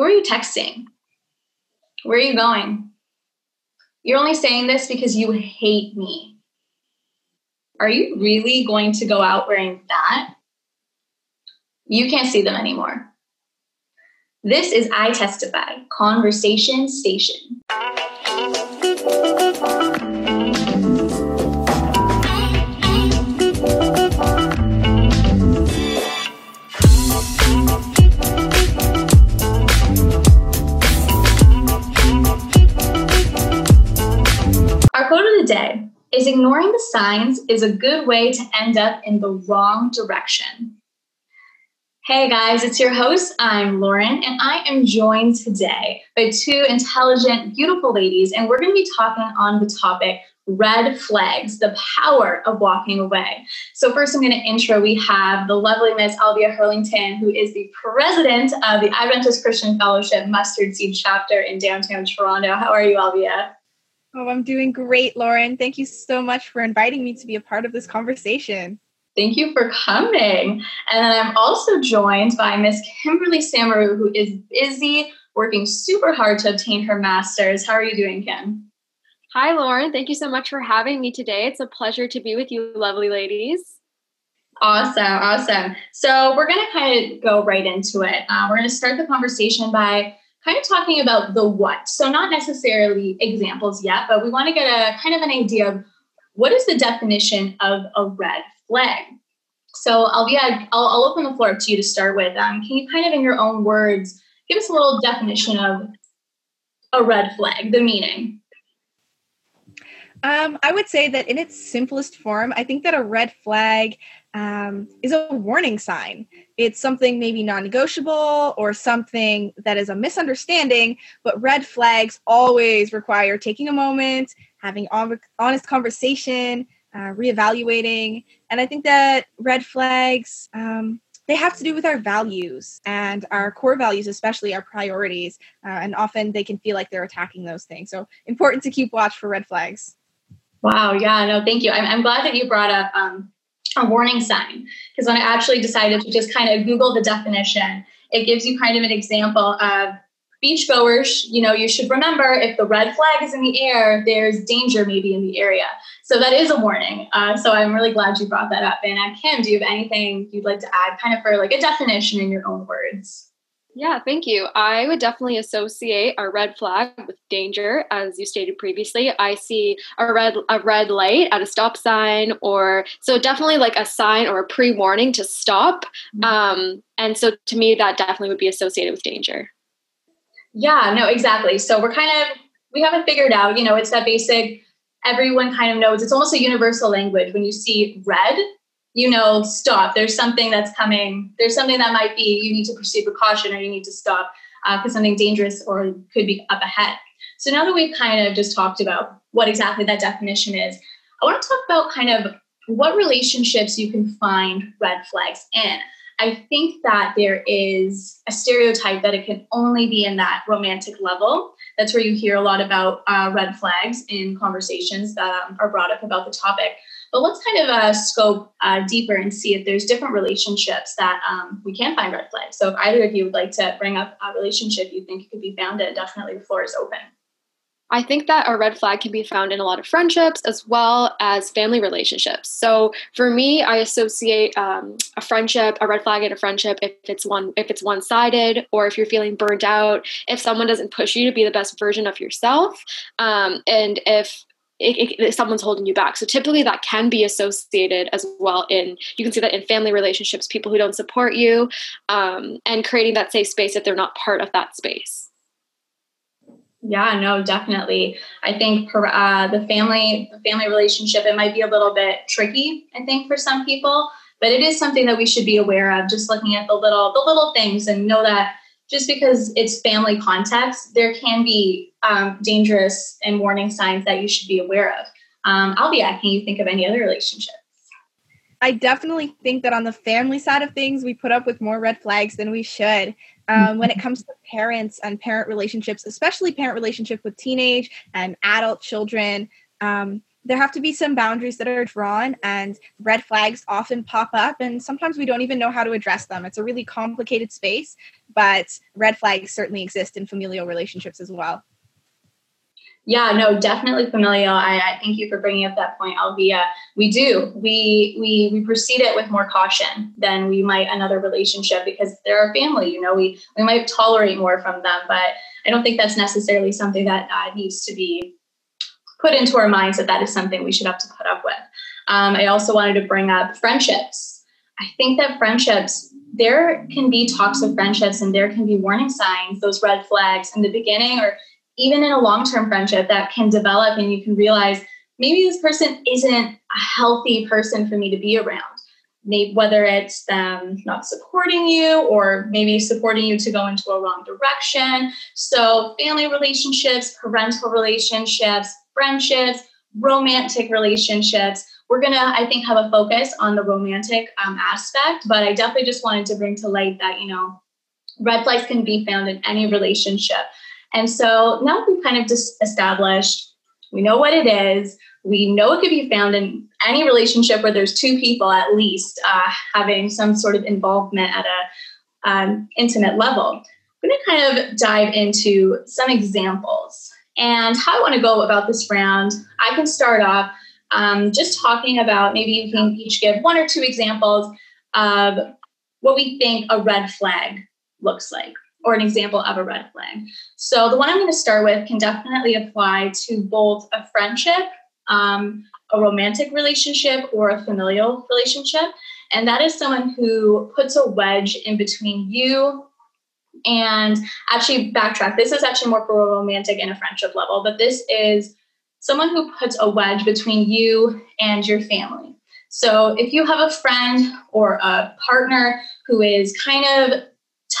Who are you texting? Where are you going? You're only saying this because you hate me. Are you really going to go out wearing that? You can't see them anymore. This is I Testify Conversation Station. Is ignoring the signs is a good way to end up in the wrong direction. Hey guys, it's your host. I'm Lauren, and I am joined today by two intelligent, beautiful ladies, and we're going to be talking on the topic red flags, the power of walking away. So, first, I'm going to intro. We have the lovely Miss Alvea Hurlington, who is the president of the Adventist Christian Fellowship Mustard Seed chapter in downtown Toronto. How are you, Alvea? Oh, I'm doing great, Lauren. Thank you so much for inviting me to be a part of this conversation. Thank you for coming. And I'm also joined by Miss Kimberly Samaru, who is busy working super hard to obtain her master's. How are you doing, Kim? Hi, Lauren. Thank you so much for having me today. It's a pleasure to be with you, lovely ladies. Awesome, awesome. So, we're going to kind of go right into it. Uh, we're going to start the conversation by kind of talking about the what. So, not necessarily examples yet, but we want to get a kind of an idea of what is the definition of a red flag. So, Alvea, I'll, I'll open the floor up to you to start with. Um, can you kind of, in your own words, give us a little definition of a red flag, the meaning? Um, I would say that in its simplest form, I think that a red flag um, is a warning sign. It's something maybe non negotiable or something that is a misunderstanding, but red flags always require taking a moment, having honest conversation, uh, reevaluating. And I think that red flags, um, they have to do with our values and our core values, especially our priorities. Uh, and often they can feel like they're attacking those things. So important to keep watch for red flags. Wow. Yeah. No. Thank you. I'm, I'm glad that you brought up um, a warning sign because when I actually decided to just kind of Google the definition, it gives you kind of an example of beachgoers. You know, you should remember if the red flag is in the air, there's danger maybe in the area. So that is a warning. Uh, so I'm really glad you brought that up. And uh, Kim, do you have anything you'd like to add, kind of for like a definition in your own words? Yeah, thank you. I would definitely associate a red flag with danger, as you stated previously. I see a red a red light at a stop sign, or so definitely like a sign or a pre warning to stop. Mm-hmm. Um, and so to me, that definitely would be associated with danger. Yeah, no, exactly. So we're kind of we haven't figured out. You know, it's that basic. Everyone kind of knows. It's almost a universal language. When you see red, you know, stop. There's something that's coming. There's something that might be, you need to proceed with caution or you need to stop because uh, something dangerous or could be up ahead. So now that we've kind of just talked about what exactly that definition is, I want to talk about kind of what relationships you can find red flags in. I think that there is a stereotype that it can only be in that romantic level. That's where you hear a lot about uh, red flags in conversations that um, are brought up about the topic. But let's kind of uh, scope uh, deeper and see if there's different relationships that um, we can find red flags. So if either of you would like to bring up a relationship you think could be found in, definitely the floor is open. I think that a red flag can be found in a lot of friendships as well as family relationships. So for me, I associate um, a friendship, a red flag in a friendship, if it's one, if it's one-sided, or if you're feeling burnt out, if someone doesn't push you to be the best version of yourself, um, and if it, it, someone's holding you back. So typically that can be associated as well in, you can see that in family relationships, people who don't support you um, and creating that safe space if they're not part of that space. Yeah, no, definitely. I think uh, the family, the family relationship, it might be a little bit tricky. I think for some people, but it is something that we should be aware of. Just looking at the little, the little things, and know that just because it's family context, there can be um, dangerous and warning signs that you should be aware of. Um, Alvea, can you think of any other relationships? I definitely think that on the family side of things, we put up with more red flags than we should. Um, when it mm-hmm. comes to parents and parent relationships, especially parent relationship with teenage and adult children, um, there have to be some boundaries that are drawn and red flags often pop up and sometimes we don't even know how to address them it's a really complicated space but red flags certainly exist in familial relationships as well yeah, no, definitely familial. I, I, thank you for bringing up that point, Alvea. We do. We we we proceed it with more caution than we might another relationship because they're our family. You know, we we might tolerate more from them, but I don't think that's necessarily something that uh, needs to be put into our minds that that is something we should have to put up with. Um, I also wanted to bring up friendships. I think that friendships there can be talks of friendships and there can be warning signs, those red flags in the beginning or even in a long term friendship that can develop and you can realize maybe this person isn't a healthy person for me to be around. Maybe whether it's them not supporting you or maybe supporting you to go into a wrong direction. So, family relationships, parental relationships, friendships, romantic relationships. We're going to, I think, have a focus on the romantic um, aspect, but I definitely just wanted to bring to light that, you know, red flags can be found in any relationship. And so now we've kind of just established we know what it is. We know it could be found in any relationship where there's two people at least uh, having some sort of involvement at a um, intimate level. I'm going to kind of dive into some examples and how I want to go about this round. I can start off um, just talking about maybe you can each give one or two examples of what we think a red flag looks like or an example of a red flag. So the one I'm going to start with can definitely apply to both a friendship, um, a romantic relationship, or a familial relationship. And that is someone who puts a wedge in between you and actually backtrack. This is actually more for a romantic and a friendship level, but this is someone who puts a wedge between you and your family. So if you have a friend or a partner who is kind of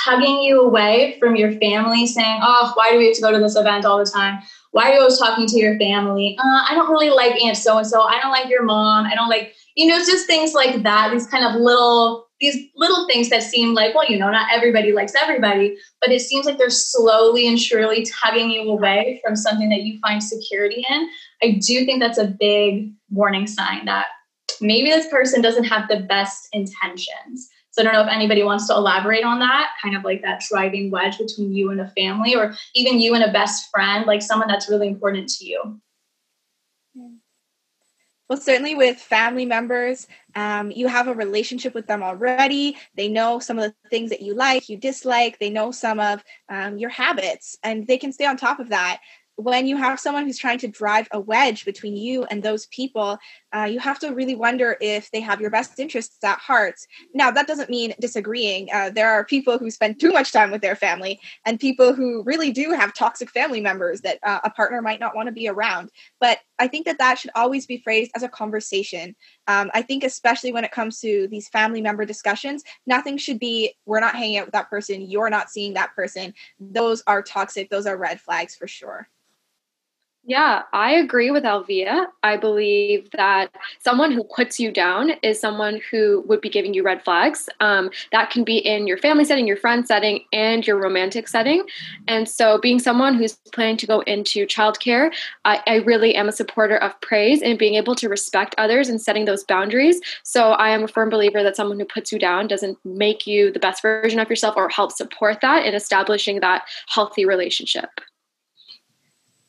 tugging you away from your family, saying, Oh, why do we have to go to this event all the time? Why are you always talking to your family? Uh, I don't really like Aunt so and so. I don't like your mom. I don't like, you know, just things like that. These kind of little, these little things that seem like, well, you know, not everybody likes everybody, but it seems like they're slowly and surely tugging you away from something that you find security in. I do think that's a big warning sign that maybe this person doesn't have the best intentions. So I don't know if anybody wants to elaborate on that, kind of like that driving wedge between you and a family, or even you and a best friend, like someone that's really important to you. Well, certainly with family members, um, you have a relationship with them already. They know some of the things that you like, you dislike. They know some of um, your habits, and they can stay on top of that when you have someone who's trying to drive a wedge between you and those people, uh, you have to really wonder if they have your best interests at heart. Now, that doesn't mean disagreeing. Uh, there are people who spend too much time with their family and people who really do have toxic family members that uh, a partner might not want to be around. But I think that that should always be phrased as a conversation. Um, I think, especially when it comes to these family member discussions, nothing should be, we're not hanging out with that person, you're not seeing that person. Those are toxic, those are red flags for sure. Yeah, I agree with Alvea. I believe that someone who puts you down is someone who would be giving you red flags. Um, that can be in your family setting, your friend setting, and your romantic setting. And so, being someone who's planning to go into childcare, I, I really am a supporter of praise and being able to respect others and setting those boundaries. So, I am a firm believer that someone who puts you down doesn't make you the best version of yourself or help support that in establishing that healthy relationship.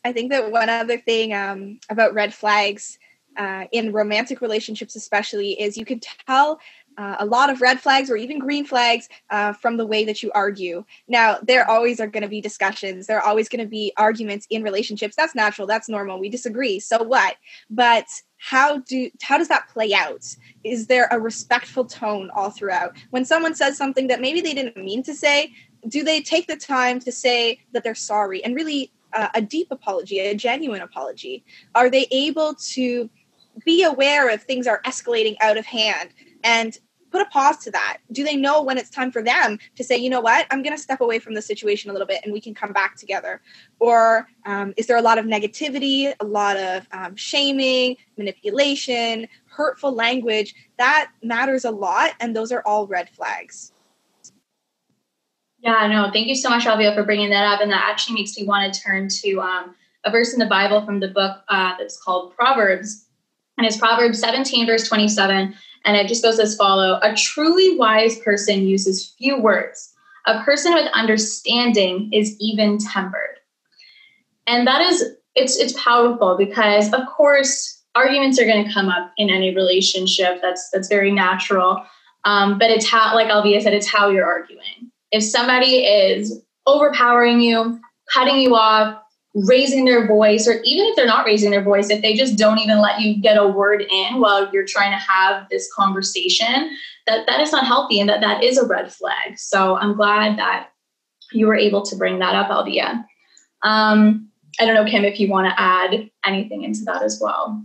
I think that one other thing um, about red flags uh, in romantic relationships, especially, is you can tell uh, a lot of red flags or even green flags uh, from the way that you argue. Now, there always are going to be discussions. There are always going to be arguments in relationships. That's natural. That's normal. We disagree. So what? But how do how does that play out? Is there a respectful tone all throughout? When someone says something that maybe they didn't mean to say, do they take the time to say that they're sorry and really uh, a deep apology, a genuine apology? Are they able to be aware if things are escalating out of hand and put a pause to that? Do they know when it's time for them to say, you know what, I'm going to step away from the situation a little bit and we can come back together? Or um, is there a lot of negativity, a lot of um, shaming, manipulation, hurtful language? That matters a lot, and those are all red flags. Yeah, no, thank you so much, Alvea, for bringing that up. And that actually makes me want to turn to um, a verse in the Bible from the book uh, that's called Proverbs. And it's Proverbs 17, verse 27. And it just goes as follow A truly wise person uses few words. A person with understanding is even tempered. And that is it's it's powerful because of course arguments are going to come up in any relationship. That's that's very natural. Um, but it's how, like Alvea said, it's how you're arguing. If somebody is overpowering you, cutting you off, raising their voice, or even if they're not raising their voice, if they just don't even let you get a word in while you're trying to have this conversation, that that is not healthy and that that is a red flag. So I'm glad that you were able to bring that up, Alvea. Um, I don't know, Kim, if you want to add anything into that as well.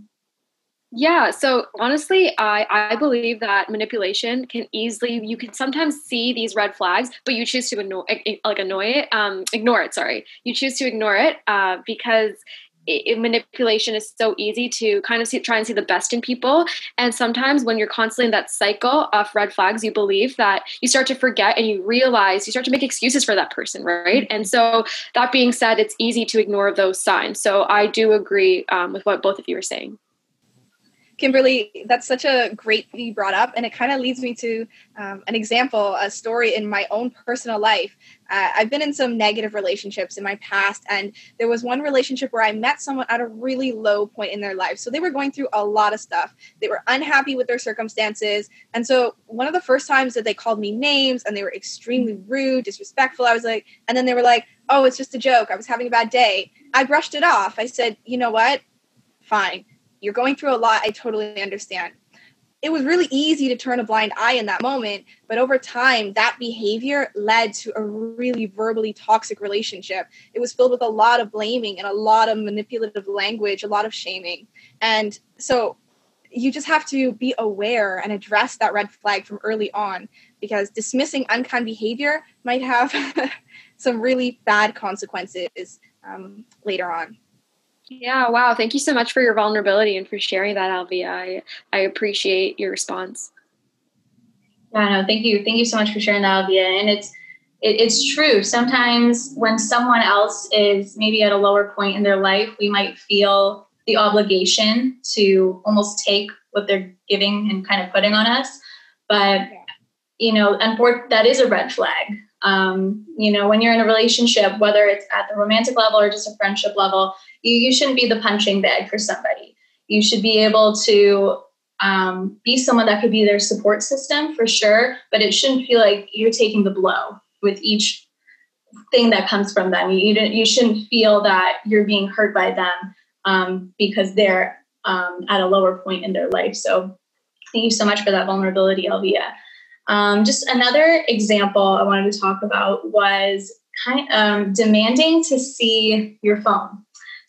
Yeah. So honestly, I, I believe that manipulation can easily, you can sometimes see these red flags, but you choose to ignore, like annoy it, um, ignore it. Sorry. You choose to ignore it uh, because it, manipulation is so easy to kind of see, try and see the best in people. And sometimes when you're constantly in that cycle of red flags, you believe that you start to forget and you realize you start to make excuses for that person, right? And so that being said, it's easy to ignore those signs. So I do agree um, with what both of you are saying. Kimberly, that's such a great thing you brought up, and it kind of leads me to um, an example, a story in my own personal life. Uh, I've been in some negative relationships in my past, and there was one relationship where I met someone at a really low point in their life. So they were going through a lot of stuff. They were unhappy with their circumstances, and so one of the first times that they called me names and they were extremely rude, disrespectful, I was like, and then they were like, "Oh, it's just a joke. I was having a bad day." I brushed it off. I said, "You know what? Fine." You're going through a lot. I totally understand. It was really easy to turn a blind eye in that moment, but over time, that behavior led to a really verbally toxic relationship. It was filled with a lot of blaming and a lot of manipulative language, a lot of shaming. And so you just have to be aware and address that red flag from early on because dismissing unkind behavior might have some really bad consequences um, later on. Yeah, wow. Thank you so much for your vulnerability and for sharing that, Alvea. I, I appreciate your response. Yeah, no, thank you. Thank you so much for sharing that, Alvea. And it's it, it's true. Sometimes when someone else is maybe at a lower point in their life, we might feel the obligation to almost take what they're giving and kind of putting on us. But you know, unfortunately, that is a red flag. Um, you know, when you're in a relationship, whether it's at the romantic level or just a friendship level, you, you shouldn't be the punching bag for somebody. You should be able to um, be someone that could be their support system for sure, but it shouldn't feel like you're taking the blow with each thing that comes from them. You, you shouldn't feel that you're being hurt by them um, because they're um, at a lower point in their life. So thank you so much for that vulnerability, Alvea. Um, just another example I wanted to talk about was kind of, um, demanding to see your phone.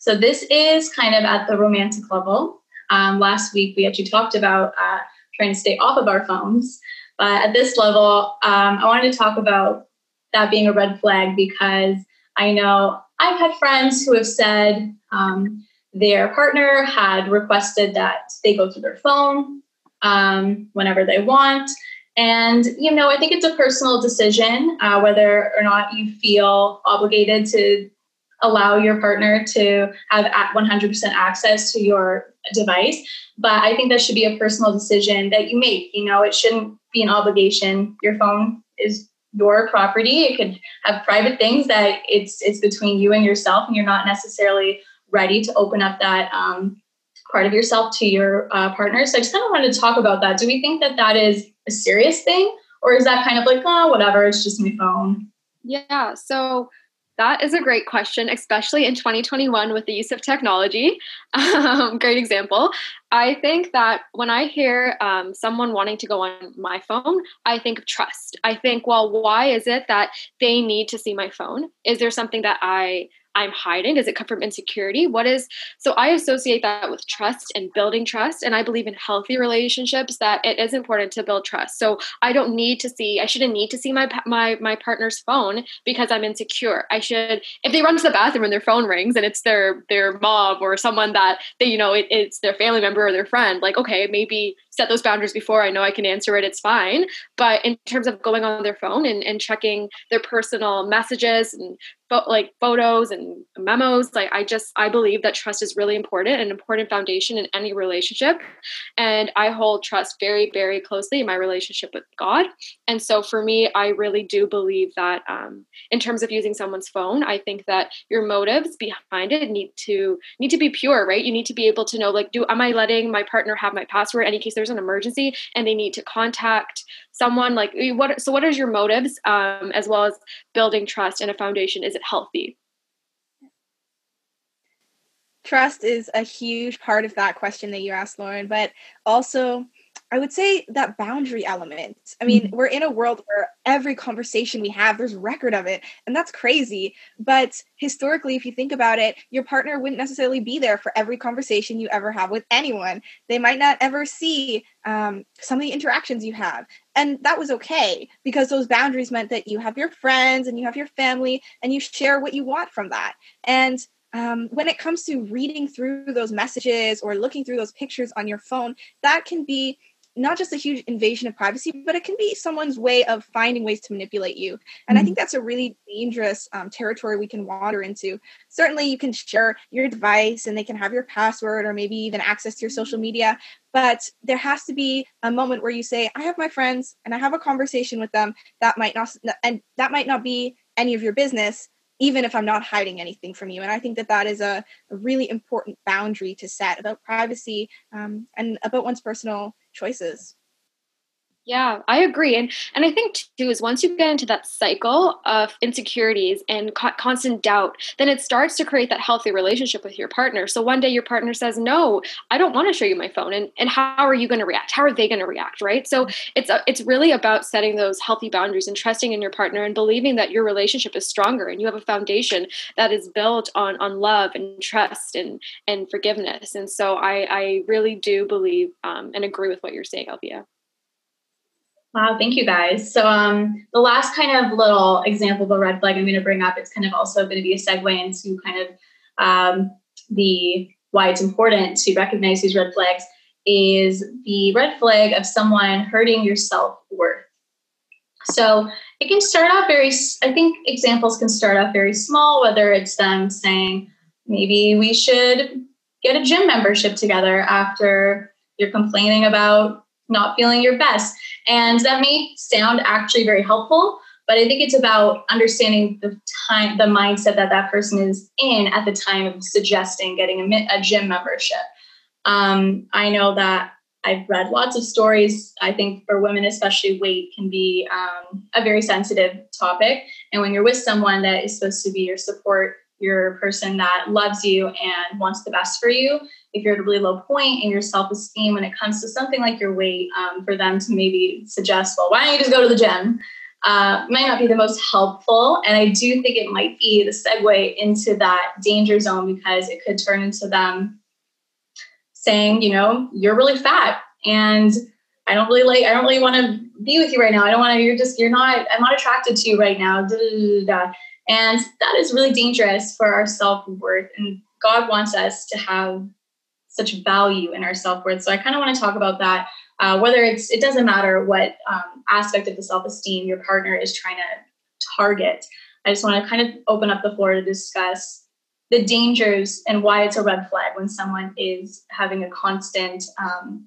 So this is kind of at the romantic level. Um, last week we actually talked about uh, trying to stay off of our phones, but at this level, um, I wanted to talk about that being a red flag because I know I've had friends who have said um, their partner had requested that they go through their phone um, whenever they want. And, you know, I think it's a personal decision uh, whether or not you feel obligated to allow your partner to have 100% access to your device. But I think that should be a personal decision that you make. You know, it shouldn't be an obligation. Your phone is your property. It could have private things that it's it's between you and yourself, and you're not necessarily ready to open up that um, part of yourself to your uh, partner. So I just kind of wanted to talk about that. Do we think that that is a serious thing, or is that kind of like, oh, whatever, it's just my phone? Yeah. So that is a great question, especially in 2021 with the use of technology. Um, great example. I think that when I hear um, someone wanting to go on my phone, I think of trust. I think, well, why is it that they need to see my phone? Is there something that I I'm hiding? Does it come from insecurity? What is so I associate that with trust and building trust. And I believe in healthy relationships that it is important to build trust. So I don't need to see, I shouldn't need to see my my my partner's phone because I'm insecure. I should, if they run to the bathroom and their phone rings and it's their their mom or someone that they, you know, it, it's their family member or their friend, like, okay, maybe set those boundaries before i know i can answer it it's fine. But in terms of going on their phone and, and checking their personal messages and like photos and memos like i just i believe that trust is really important an important foundation in any relationship. And i hold trust very very closely in my relationship with god. And so for me i really do believe that um, in terms of using someone's phone i think that your motives behind it need to need to be pure right? You need to be able to know like do am i letting my partner have my password? In case there's an emergency and they need to contact someone like what so what is your motives um, as well as building trust and a foundation? Is it healthy? Trust is a huge part of that question that you asked lauren but also I would say that boundary element. I mean, mm-hmm. we're in a world where every conversation we have, there's record of it, and that's crazy. But historically, if you think about it, your partner wouldn't necessarily be there for every conversation you ever have with anyone. They might not ever see um, some of the interactions you have. And that was okay because those boundaries meant that you have your friends and you have your family and you share what you want from that. And um, when it comes to reading through those messages or looking through those pictures on your phone, that can be not just a huge invasion of privacy, but it can be someone's way of finding ways to manipulate you. And mm-hmm. I think that's a really dangerous um, territory we can wander into. Certainly, you can share your device and they can have your password or maybe even access to your social media. But there has to be a moment where you say, I have my friends and I have a conversation with them that might not, and that might not be any of your business even if I'm not hiding anything from you. And I think that that is a, a really important boundary to set about privacy um, and about one's personal choices. Yeah, I agree. And and I think too is once you get into that cycle of insecurities and co- constant doubt, then it starts to create that healthy relationship with your partner. So one day your partner says, "No, I don't want to show you my phone." And and how are you going to react? How are they going to react, right? So it's a, it's really about setting those healthy boundaries and trusting in your partner and believing that your relationship is stronger and you have a foundation that is built on on love and trust and and forgiveness. And so I I really do believe um, and agree with what you're saying, Alvea. Wow, thank you guys. So um, the last kind of little example of a red flag I'm going to bring up, it's kind of also going to be a segue into kind of um, the why it's important to recognize these red flags is the red flag of someone hurting your self-worth. So it can start off very, I think examples can start off very small, whether it's them saying, maybe we should get a gym membership together after you're complaining about not feeling your best. And that may sound actually very helpful, but I think it's about understanding the time, the mindset that that person is in at the time of suggesting getting a, a gym membership. Um, I know that I've read lots of stories. I think for women, especially, weight can be um, a very sensitive topic. And when you're with someone that is supposed to be your support, your person that loves you and wants the best for you, if you're at a really low point in your self esteem when it comes to something like your weight, um, for them to maybe suggest, well, why don't you just go to the gym? Uh, might not be the most helpful. And I do think it might be the segue into that danger zone because it could turn into them saying, you know, you're really fat and I don't really like, I don't really want to be with you right now. I don't want to, you're just, you're not, I'm not attracted to you right now. Da, da, da, and that is really dangerous for our self worth. And God wants us to have such value in our self-worth so i kind of want to talk about that uh, whether it's it doesn't matter what um, aspect of the self-esteem your partner is trying to target i just want to kind of open up the floor to discuss the dangers and why it's a red flag when someone is having a constant um,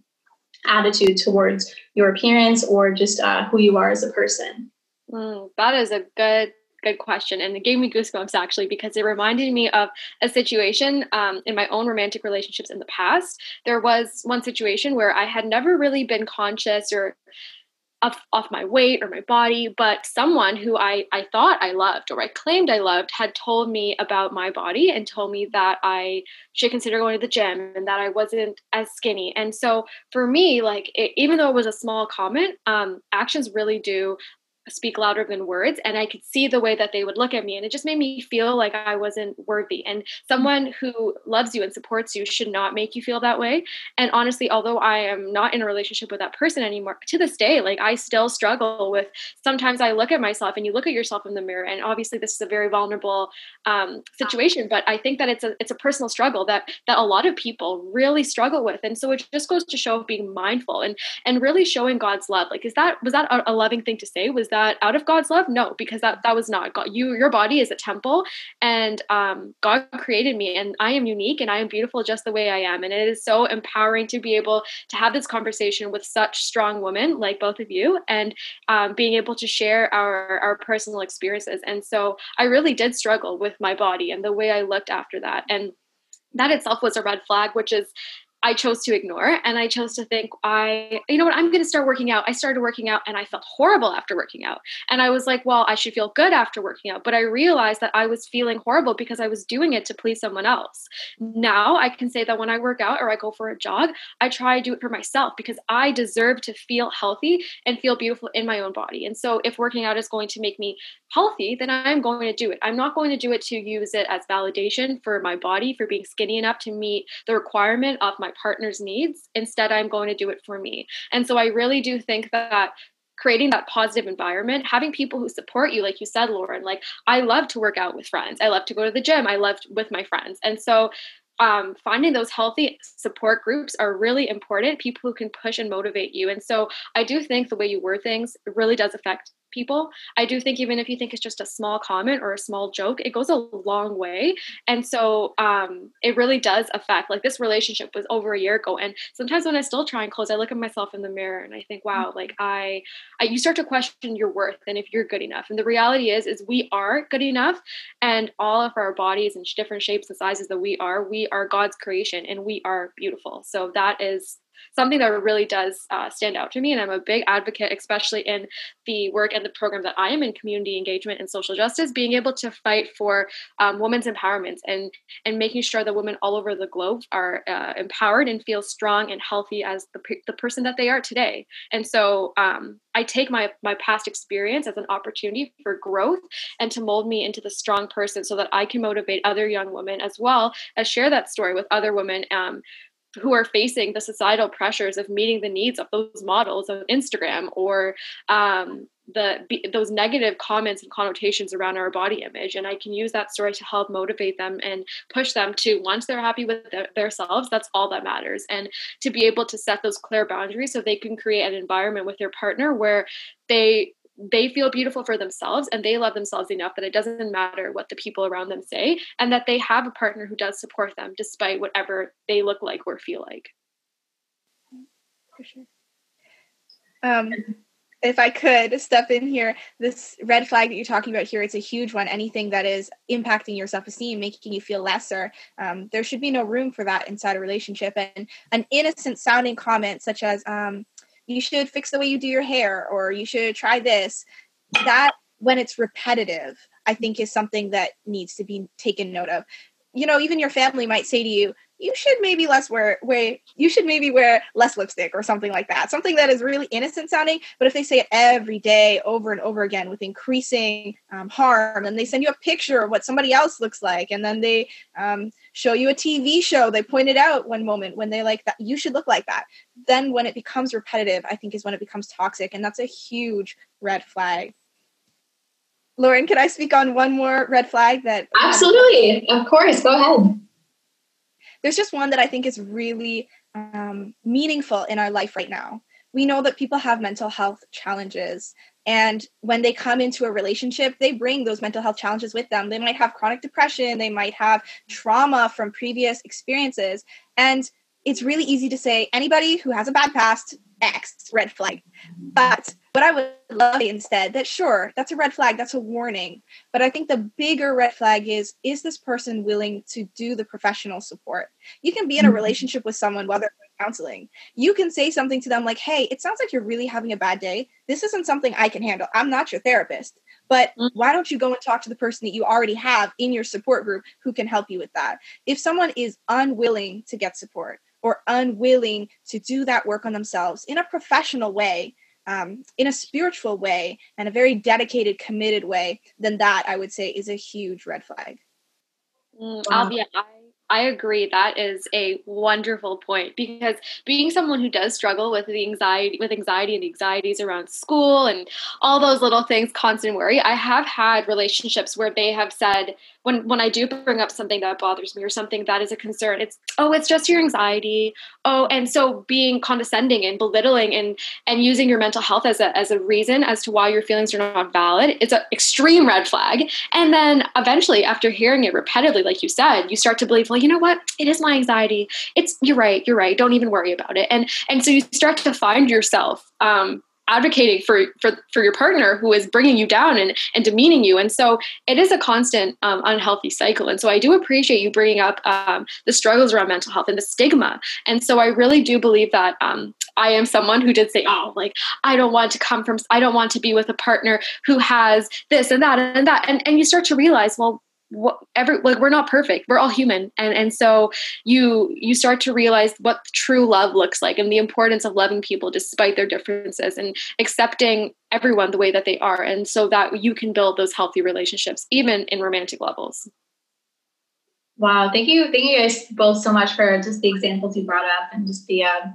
attitude towards your appearance or just uh, who you are as a person mm, that is a good good question and it gave me goosebumps actually because it reminded me of a situation um, in my own romantic relationships in the past. There was one situation where i had never really been conscious or off, off my weight or my body but someone who I, I thought i loved or i claimed i loved had told me about my body and told me that i should consider going to the gym and that i wasn't as skinny. And so for me like it, even though it was a small comment um, actions really do speak louder than words and i could see the way that they would look at me and it just made me feel like i wasn't worthy and someone who loves you and supports you should not make you feel that way and honestly although i am not in a relationship with that person anymore to this day like i still struggle with sometimes i look at myself and you look at yourself in the mirror and obviously this is a very vulnerable um, situation but i think that it's a it's a personal struggle that that a lot of people really struggle with and so it just goes to show being mindful and and really showing god's love like is that was that a, a loving thing to say? Was that out of God's love? No, because that that was not God. You your body is a temple, and um, God created me, and I am unique, and I am beautiful just the way I am. And it is so empowering to be able to have this conversation with such strong women like both of you, and um, being able to share our our personal experiences. And so I really did struggle with my body and the way I looked after that, and that itself was a red flag, which is I chose to ignore and I chose to think I you know what I'm going to start working out. I started working out and I felt horrible after working out. And I was like, well, I should feel good after working out, but I realized that I was feeling horrible because I was doing it to please someone else. Now, I can say that when I work out or I go for a jog, I try to do it for myself because I deserve to feel healthy and feel beautiful in my own body. And so if working out is going to make me healthy, then I'm going to do it. I'm not going to do it to use it as validation for my body for being skinny enough to meet the requirement of my partner's needs. Instead, I'm going to do it for me. And so I really do think that creating that positive environment, having people who support you, like you said, Lauren, like I love to work out with friends. I love to go to the gym. I love with my friends. And so um, finding those healthy support groups are really important people who can push and motivate you and so i do think the way you word things really does affect people. I do think even if you think it's just a small comment or a small joke, it goes a long way. And so um, it really does affect. Like this relationship was over a year ago, and sometimes when I still try and close, I look at myself in the mirror and I think, wow, like I, I you start to question your worth and if you're good enough. And the reality is, is we are good enough, and all of our bodies and different shapes and sizes that we are, we are God's creation, and we are beautiful. So that is something that really does uh, stand out to me. And I'm a big advocate, especially in the work and the program that I am in community engagement and social justice, being able to fight for um, women's empowerment and, and making sure that women all over the globe are uh, empowered and feel strong and healthy as the, the person that they are today. And so um, I take my, my past experience as an opportunity for growth and to mold me into the strong person so that I can motivate other young women as well as share that story with other women um, who are facing the societal pressures of meeting the needs of those models of Instagram or um, the those negative comments and connotations around our body image. And i can use that story to help motivate them and push them to once they're happy with their, themselves that's all that matters. And to be able to set those clear boundaries so they can create an environment with their partner where they they feel beautiful for themselves and they love themselves enough that it doesn't matter what the people around them say and that they have a partner who does support them despite whatever they look like or feel like for sure um if I could step in here, this red flag that you're talking about here, it's a huge one. Anything that is impacting your self esteem, making you feel lesser, um, there should be no room for that inside a relationship. And an innocent sounding comment, such as, um, you should fix the way you do your hair or you should try this. That when it's repetitive i think is something that needs to be taken note of. You know even your family might say to you you should maybe less wear wear you should maybe wear less lipstick or something like that. Something that is really innocent sounding but if they say it every day over and over again with increasing um, harm and they send you a picture of what somebody else looks like and then they um, show you a tv show. They pointed out one moment when they like that you should look like that. Then when it becomes repetitive i think is when it becomes toxic and that's a huge red flag. Lauren can i speak on one more red flag that absolutely. Of course. Go ahead. There's just one that I think is really um, meaningful in our life right now. We know that people have mental health challenges. And when they come into a relationship, they bring those mental health challenges with them. They might have chronic depression, they might have trauma from previous experiences. And it's really easy to say anybody who has a bad past, X, red flag. But what I would love instead, that sure, that's a red flag, that's a warning. But I think the bigger red flag is is this person willing to do the professional support? You can be in a mm-hmm. relationship with someone while they're counseling. You can say something to them like, hey, it sounds like you're really having a bad day. This isn't something I can handle. I'm not your therapist. But mm-hmm. why don't you go and talk to the person that you already have in your support group who can help you with that? If someone is unwilling to get support, or unwilling to do that work on themselves in a professional way, um, in a spiritual way and a very dedicated, committed way, then that I would say is a huge red flag. Mm, wow. I, I agree. That is a wonderful point because being someone who does struggle with the anxiety, with anxiety and anxieties around school and all those little things, constant worry, I have had relationships where they have said, when when I do bring up something that bothers me or something that is a concern, it's oh, it's just your anxiety. Oh, and so being condescending and belittling and and using your mental health as a as a reason as to why your feelings are not valid, it's an extreme red flag. And then eventually, after hearing it repeatedly, like you said, you start to believe, well, you know what? It is my anxiety. It's you're right. You're right. Don't even worry about it. And and so you start to find yourself um, advocating for for for your partner who is bringing you down and and demeaning you and so it is a constant um, unhealthy cycle and so i do appreciate you bringing up um, the struggles around mental health and the stigma and so i really do believe that um, i am someone who did say oh like i don't want to come from i don't want to be with a partner who has this and that and that and, and you start to realize well what every like we're not perfect. We're all human. And and so you you start to realize what true love looks like and the importance of loving people despite their differences and accepting everyone the way that they are. And so that you can build those healthy relationships even in romantic levels. Wow. Thank you. Thank you guys both so much for just the examples you brought up and just the uh,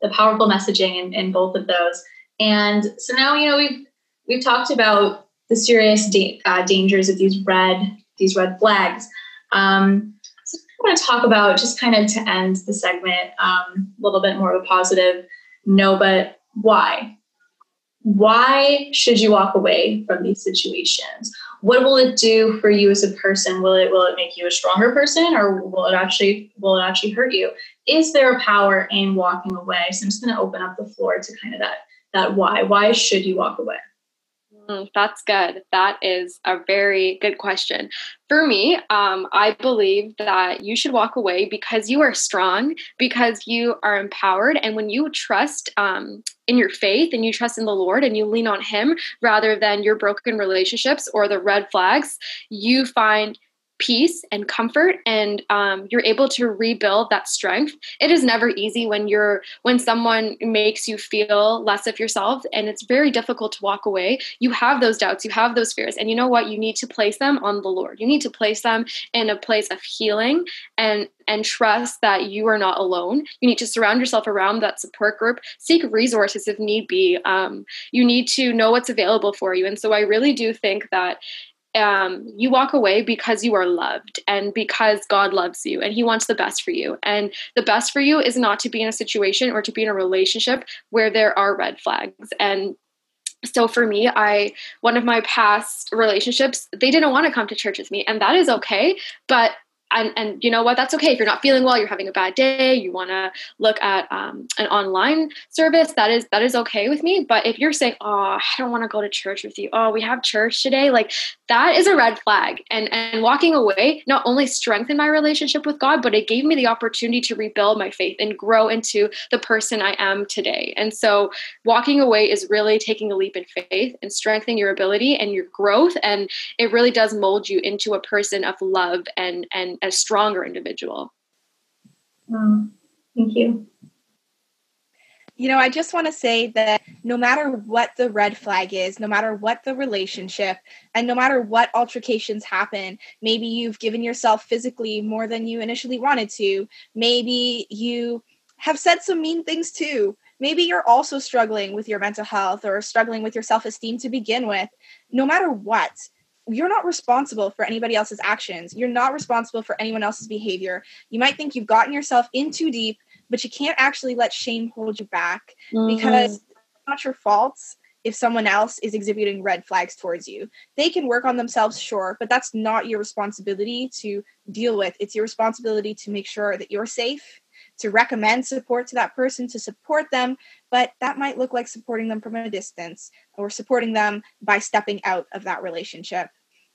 the powerful messaging in, in both of those. And so now you know we've we've talked about the serious da- uh, dangers of these red these red flags. Um, so I want to talk about just kind of to end the segment um, a little bit more of a positive no, but why? Why should you walk away from these situations? What will it do for you as a person? Will it will it make you a stronger person, or will it actually will it actually hurt you? Is there a power in walking away? So I'm just going to open up the floor to kind of that that why. Why should you walk away? Mm, that's good. That is a very good question. For me, um, I believe that you should walk away because you are strong, because you are empowered. And when you trust um, in your faith and you trust in the Lord and you lean on Him rather than your broken relationships or the red flags, you find peace and comfort and um, you're able to rebuild that strength. It is never easy when you're when someone makes you feel less of yourself and it's very difficult to walk away. You have those doubts you have those fears and you know what? You need to place them on the lord. You need to place them in a place of healing and and trust that you are not alone. You need to surround yourself around that support group. Seek resources if need be. Um, you need to know what's available for you. And so i really do think that um, you walk away because you are loved and because God loves you and He wants the best for you. And the best for you is not to be in a situation or to be in a relationship where there are red flags. And so for me i one of my past relationships they didn't want to come to church with me and that is okay but and, and you know what? That's okay. If you're not feeling well you're having a bad day you want to look at um, an online service that is that is okay with me. But if you're saying oh i don't want to go to church with you. Oh we have church today like that is a red flag. And and walking away not only strengthened my relationship with god but it gave me the opportunity to rebuild my faith and grow into the person i am today. And so walking away is really taking a leap in faith and strengthening your ability and your growth. And it really does mold you into a person of love and and a stronger individual. Um, thank you. You know, I just want to say that no matter what the red flag is, no matter what the relationship, and no matter what altercations happen, maybe you've given yourself physically more than you initially wanted to, maybe you have said some mean things too. Maybe you're also struggling with your mental health or struggling with your self esteem to begin with. No matter what, you're not responsible for anybody else's actions. You're not responsible for anyone else's behavior. You might think you've gotten yourself in too deep, but you can't actually let shame hold you back mm-hmm. because it's not your fault if someone else is exhibiting red flags towards you. They can work on themselves, sure, but that's not your responsibility to deal with. It's your responsibility to make sure that you're safe, to recommend support to that person, to support them, but that might look like supporting them from a distance or supporting them by stepping out of that relationship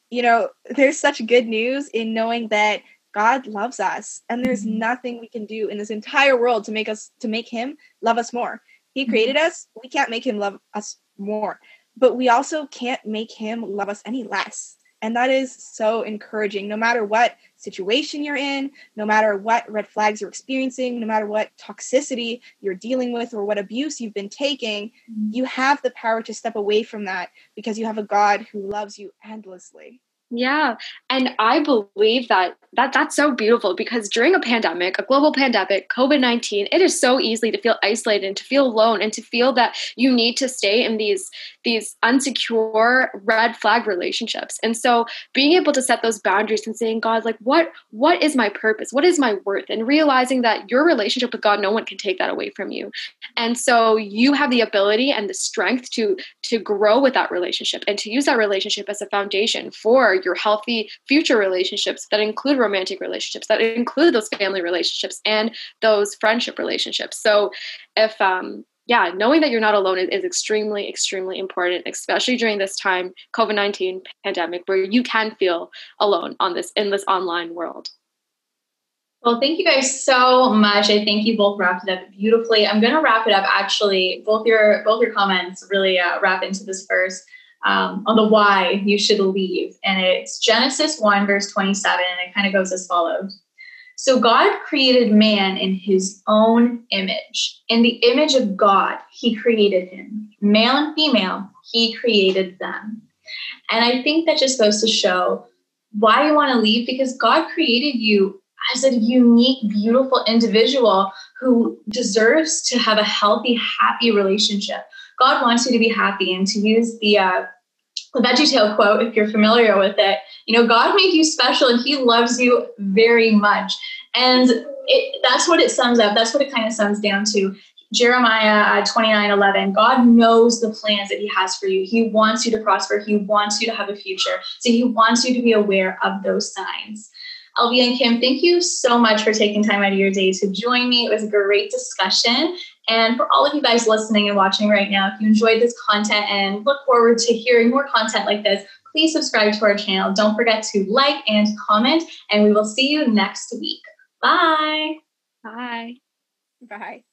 you know, there's such good news in knowing that God loves us and there's mm-hmm. nothing we can do in this entire world to make us to make him love us more. He mm-hmm. created us, we can't make him love us more, but we also can't make him love us any less. And that is so encouraging. No matter what situation you're in, no matter what red flags you're experiencing, no matter what toxicity you're dealing with or what abuse you've been taking, mm-hmm. you have the power to step away from that because you have a God who loves you endlessly. Yeah. And I believe that, that that's so beautiful because during a pandemic, a global pandemic, COVID 19, it is so easy to feel isolated and to feel alone and to feel that you need to stay in these, these unsecure red flag relationships. And so being able to set those boundaries and saying, God, like, what, what is my purpose? What is my worth? And realizing that your relationship with God, no one can take that away from you. And so you have the ability and the strength to, to grow with that relationship and to use that relationship as a foundation for your healthy future relationships that include romantic relationships, that include those family relationships and those friendship relationships. So if um yeah, knowing that you're not alone is, is extremely, extremely important, especially during this time, COVID nineteen pandemic, where you can feel alone on this in this online world. Well, thank you guys so much. I think you both wrapped it up beautifully. I'm going to wrap it up. Actually, both your both your comments really uh, wrap into this verse um, on the why you should leave. And it's Genesis 1, verse 27, and it kind of goes as follows. So God created man in his own image. In the image of God, he created him. Male and female, he created them. And I think that just goes to show why you want to leave because God created you as a unique, beautiful individual who deserves to have a healthy, happy relationship. God wants you to be happy and to use the uh, the VeggieTale quote, if you're familiar with it, you know, God made you special and he loves you very much. And it, that's what it sums up. That's what it kind of sums down to. Jeremiah uh, 29 11, God knows the plans that He has for you. He wants you to prosper. He wants you to have a future. So He wants you to be aware of those signs. LB and Kim, thank you so much for taking time out of your day to join me. It was a great discussion. And for all of you guys listening and watching right now, if you enjoyed this content and look forward to hearing more content like this, please subscribe to our channel. Don't forget to like and comment, and we will see you next week. Bye. Bye. Bye.